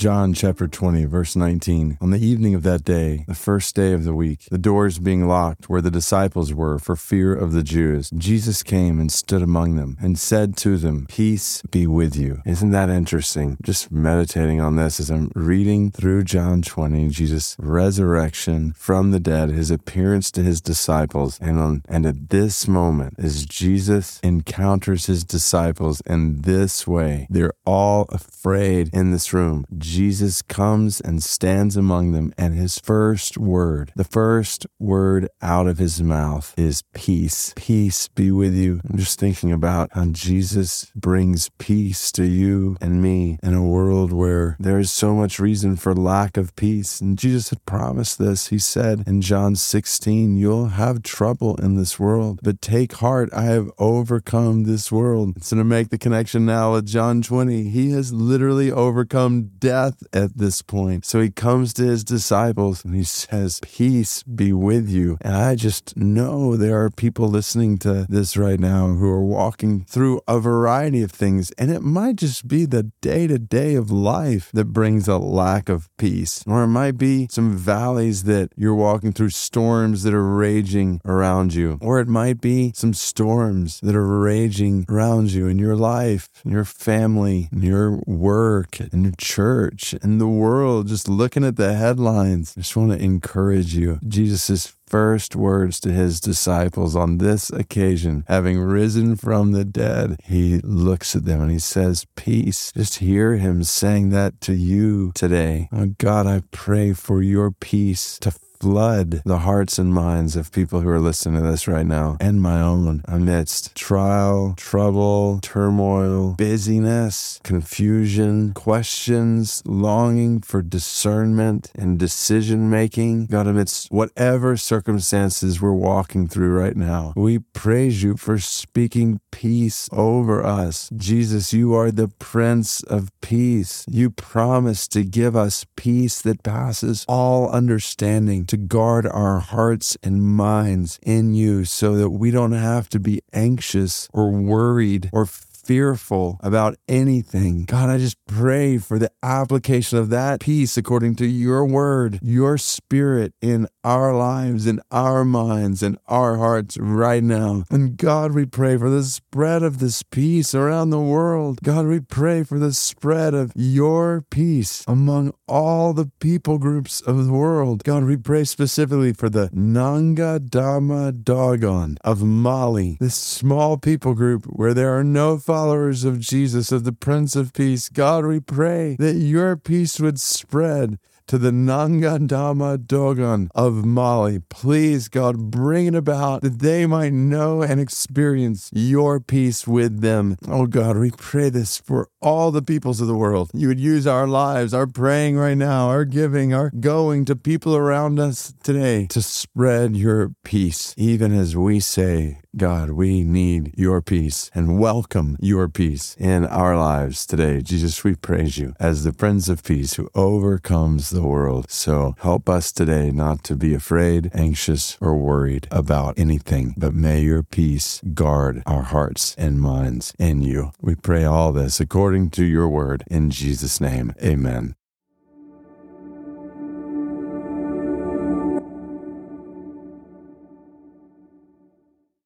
John chapter 20, verse 19. On the evening of that day, the first day of the week, the doors being locked where the disciples were for fear of the Jews, Jesus came and stood among them and said to them, Peace be with you. Isn't that interesting? Just meditating on this as I'm reading through John 20, Jesus' resurrection from the dead, his appearance to his disciples. And, on, and at this moment, as Jesus encounters his disciples in this way, they're all afraid in this room. Jesus comes and stands among them, and his first word, the first word out of his mouth is peace. Peace be with you. I'm just thinking about how Jesus brings peace to you and me in a world where there is so much reason for lack of peace. And Jesus had promised this. He said in John 16, You'll have trouble in this world, but take heart. I have overcome this world. So to make the connection now with John 20, he has literally overcome death death at this point. So he comes to his disciples and he says, Peace be with you. And I just know there are people listening to this right now who are walking through a variety of things. And it might just be the day to day of life that brings a lack of peace. Or it might be some valleys that you're walking through, storms that are raging around you. Or it might be some storms that are raging around you in your life, in your family, in your work, in your church church and the world, just looking at the headlines. I just want to encourage you. Jesus' first words to his disciples on this occasion, having risen from the dead, he looks at them and he says, Peace. Just hear him saying that to you today. Oh God, I pray for your peace to flood the hearts and minds of people who are listening to this right now and my own amidst trial, trouble, turmoil, busyness, confusion, questions, longing for discernment and decision making. God, amidst whatever circumstances we're walking through right now, we praise you for speaking peace over us. Jesus, you are the Prince of Peace. You promise to give us peace that passes all understanding to guard our hearts and minds in you so that we don't have to be anxious or worried or fearful about anything. God, I just pray for the application of that peace according to your word, your spirit in our lives, in our minds, in our hearts right now. And God, we pray for the spread of this peace around the world. God, we pray for the spread of your peace among all the people groups of the world. God, we pray specifically for the Nanga Dama Dogon of Mali, this small people group where there are no followers of Jesus, of the Prince of Peace, God, we pray that your peace would spread to the Nanga Dama Dogon of Mali. Please, God, bring it about that they might know and experience your peace with them. Oh, God, we pray this for all the peoples of the world. You would use our lives, our praying right now, our giving, our going to people around us today to spread your peace, even as we say, God, we need your peace and welcome your peace in our lives today. Jesus, we praise you as the Prince of Peace who overcomes the world. So help us today not to be afraid, anxious, or worried about anything, but may your peace guard our hearts and minds in you. We pray all this according to your word in Jesus' name. Amen.